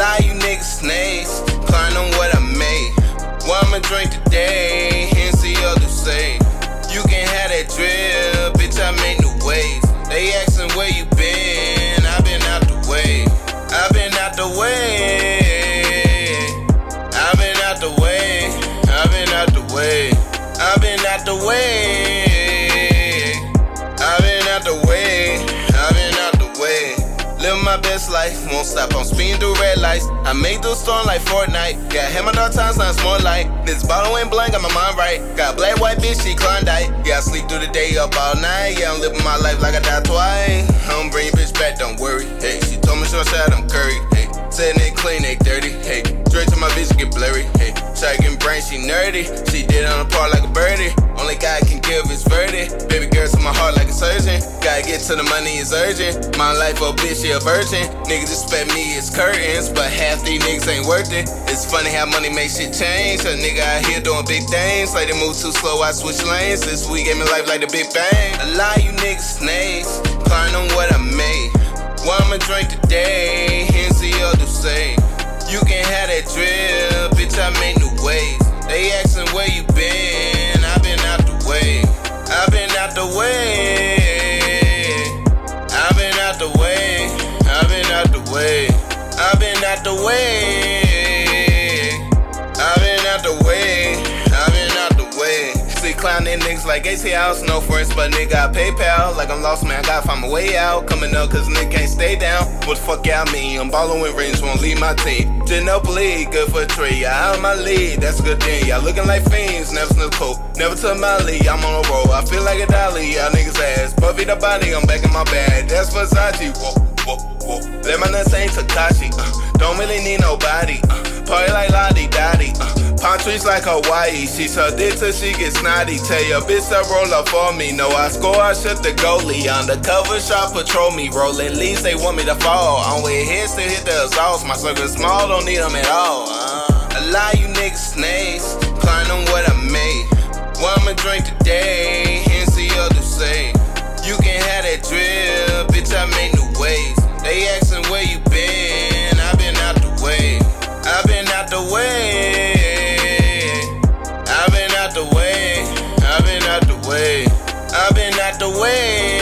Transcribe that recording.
Lie, you niggas snakes. Climb on what I made. What I'ma drink today, Hennessy or say. You can have that drip. Best life, won't stop on speeding through red lights. I made those storm like Fortnite. Got hammered all times, now it's more light. This bottle ain't blank, got my mind right. Got black, white bitch, she Klondike. Yeah, I sleep through the day up all night. Yeah, I'm living my life like I died twice. I'm bring your bitch back, don't worry. Hey, she told me short shot, I'm curry. Hey, said they clean, they dirty. Hey, straight to my bitch get blurry. Hey, try getting brain, she nerdy. She did on the part like a birdie. Only guy can give his verdict. Surgeon. Gotta get to the money is urgent. My life, a bitch, she a virgin. Niggas expect me it's curtains, but half these niggas ain't worth it. It's funny how money makes shit change. A nigga out here doing big things. Like they move too slow, I switch lanes. This week gave me life like the Big Bang. A lot of you niggas snakes. Climb on what I made. What I'ma drink today? Hennessy or say You can have that drip, bitch. I make new ways. They asking where you been. i been out the way. i been out the way. Way. i been out the way. I've been out the way. I've been out the way. See clowning niggas like House, no friends, but nigga got PayPal. Like I'm lost, man, I gotta find my way out. Coming up, cause nigga can't stay down. What the fuck y'all mean? I'm ballin' with rings, won't leave my team. Ginobili, good for tree. I out my lead, that's a good thing. Y'all looking like fiends, never sniff coke. Never took my lead, I'm on a roll. I feel like a dolly, y'all niggas ass. Buffy the body, I'm back in my bag. That's Versace, whoa, whoa, whoa. Let my nuts ain't Takashi, uh, don't really need nobody. Uh, party like Lottie Dottie, uh, palm trees like Hawaii. She so dick till she gets snotty. Tell your bitch to roll up for me. No, I score, I shut the goalie. Undercover shot patrol me. Rolling leads, they want me to fall. On with heads to hit the exhaust. My circle small, don't need them at all. Uh, a lot you niggas snakes. Climb on what I made. What I'ma drink today? out the way. I've been out the way. I've been out the way.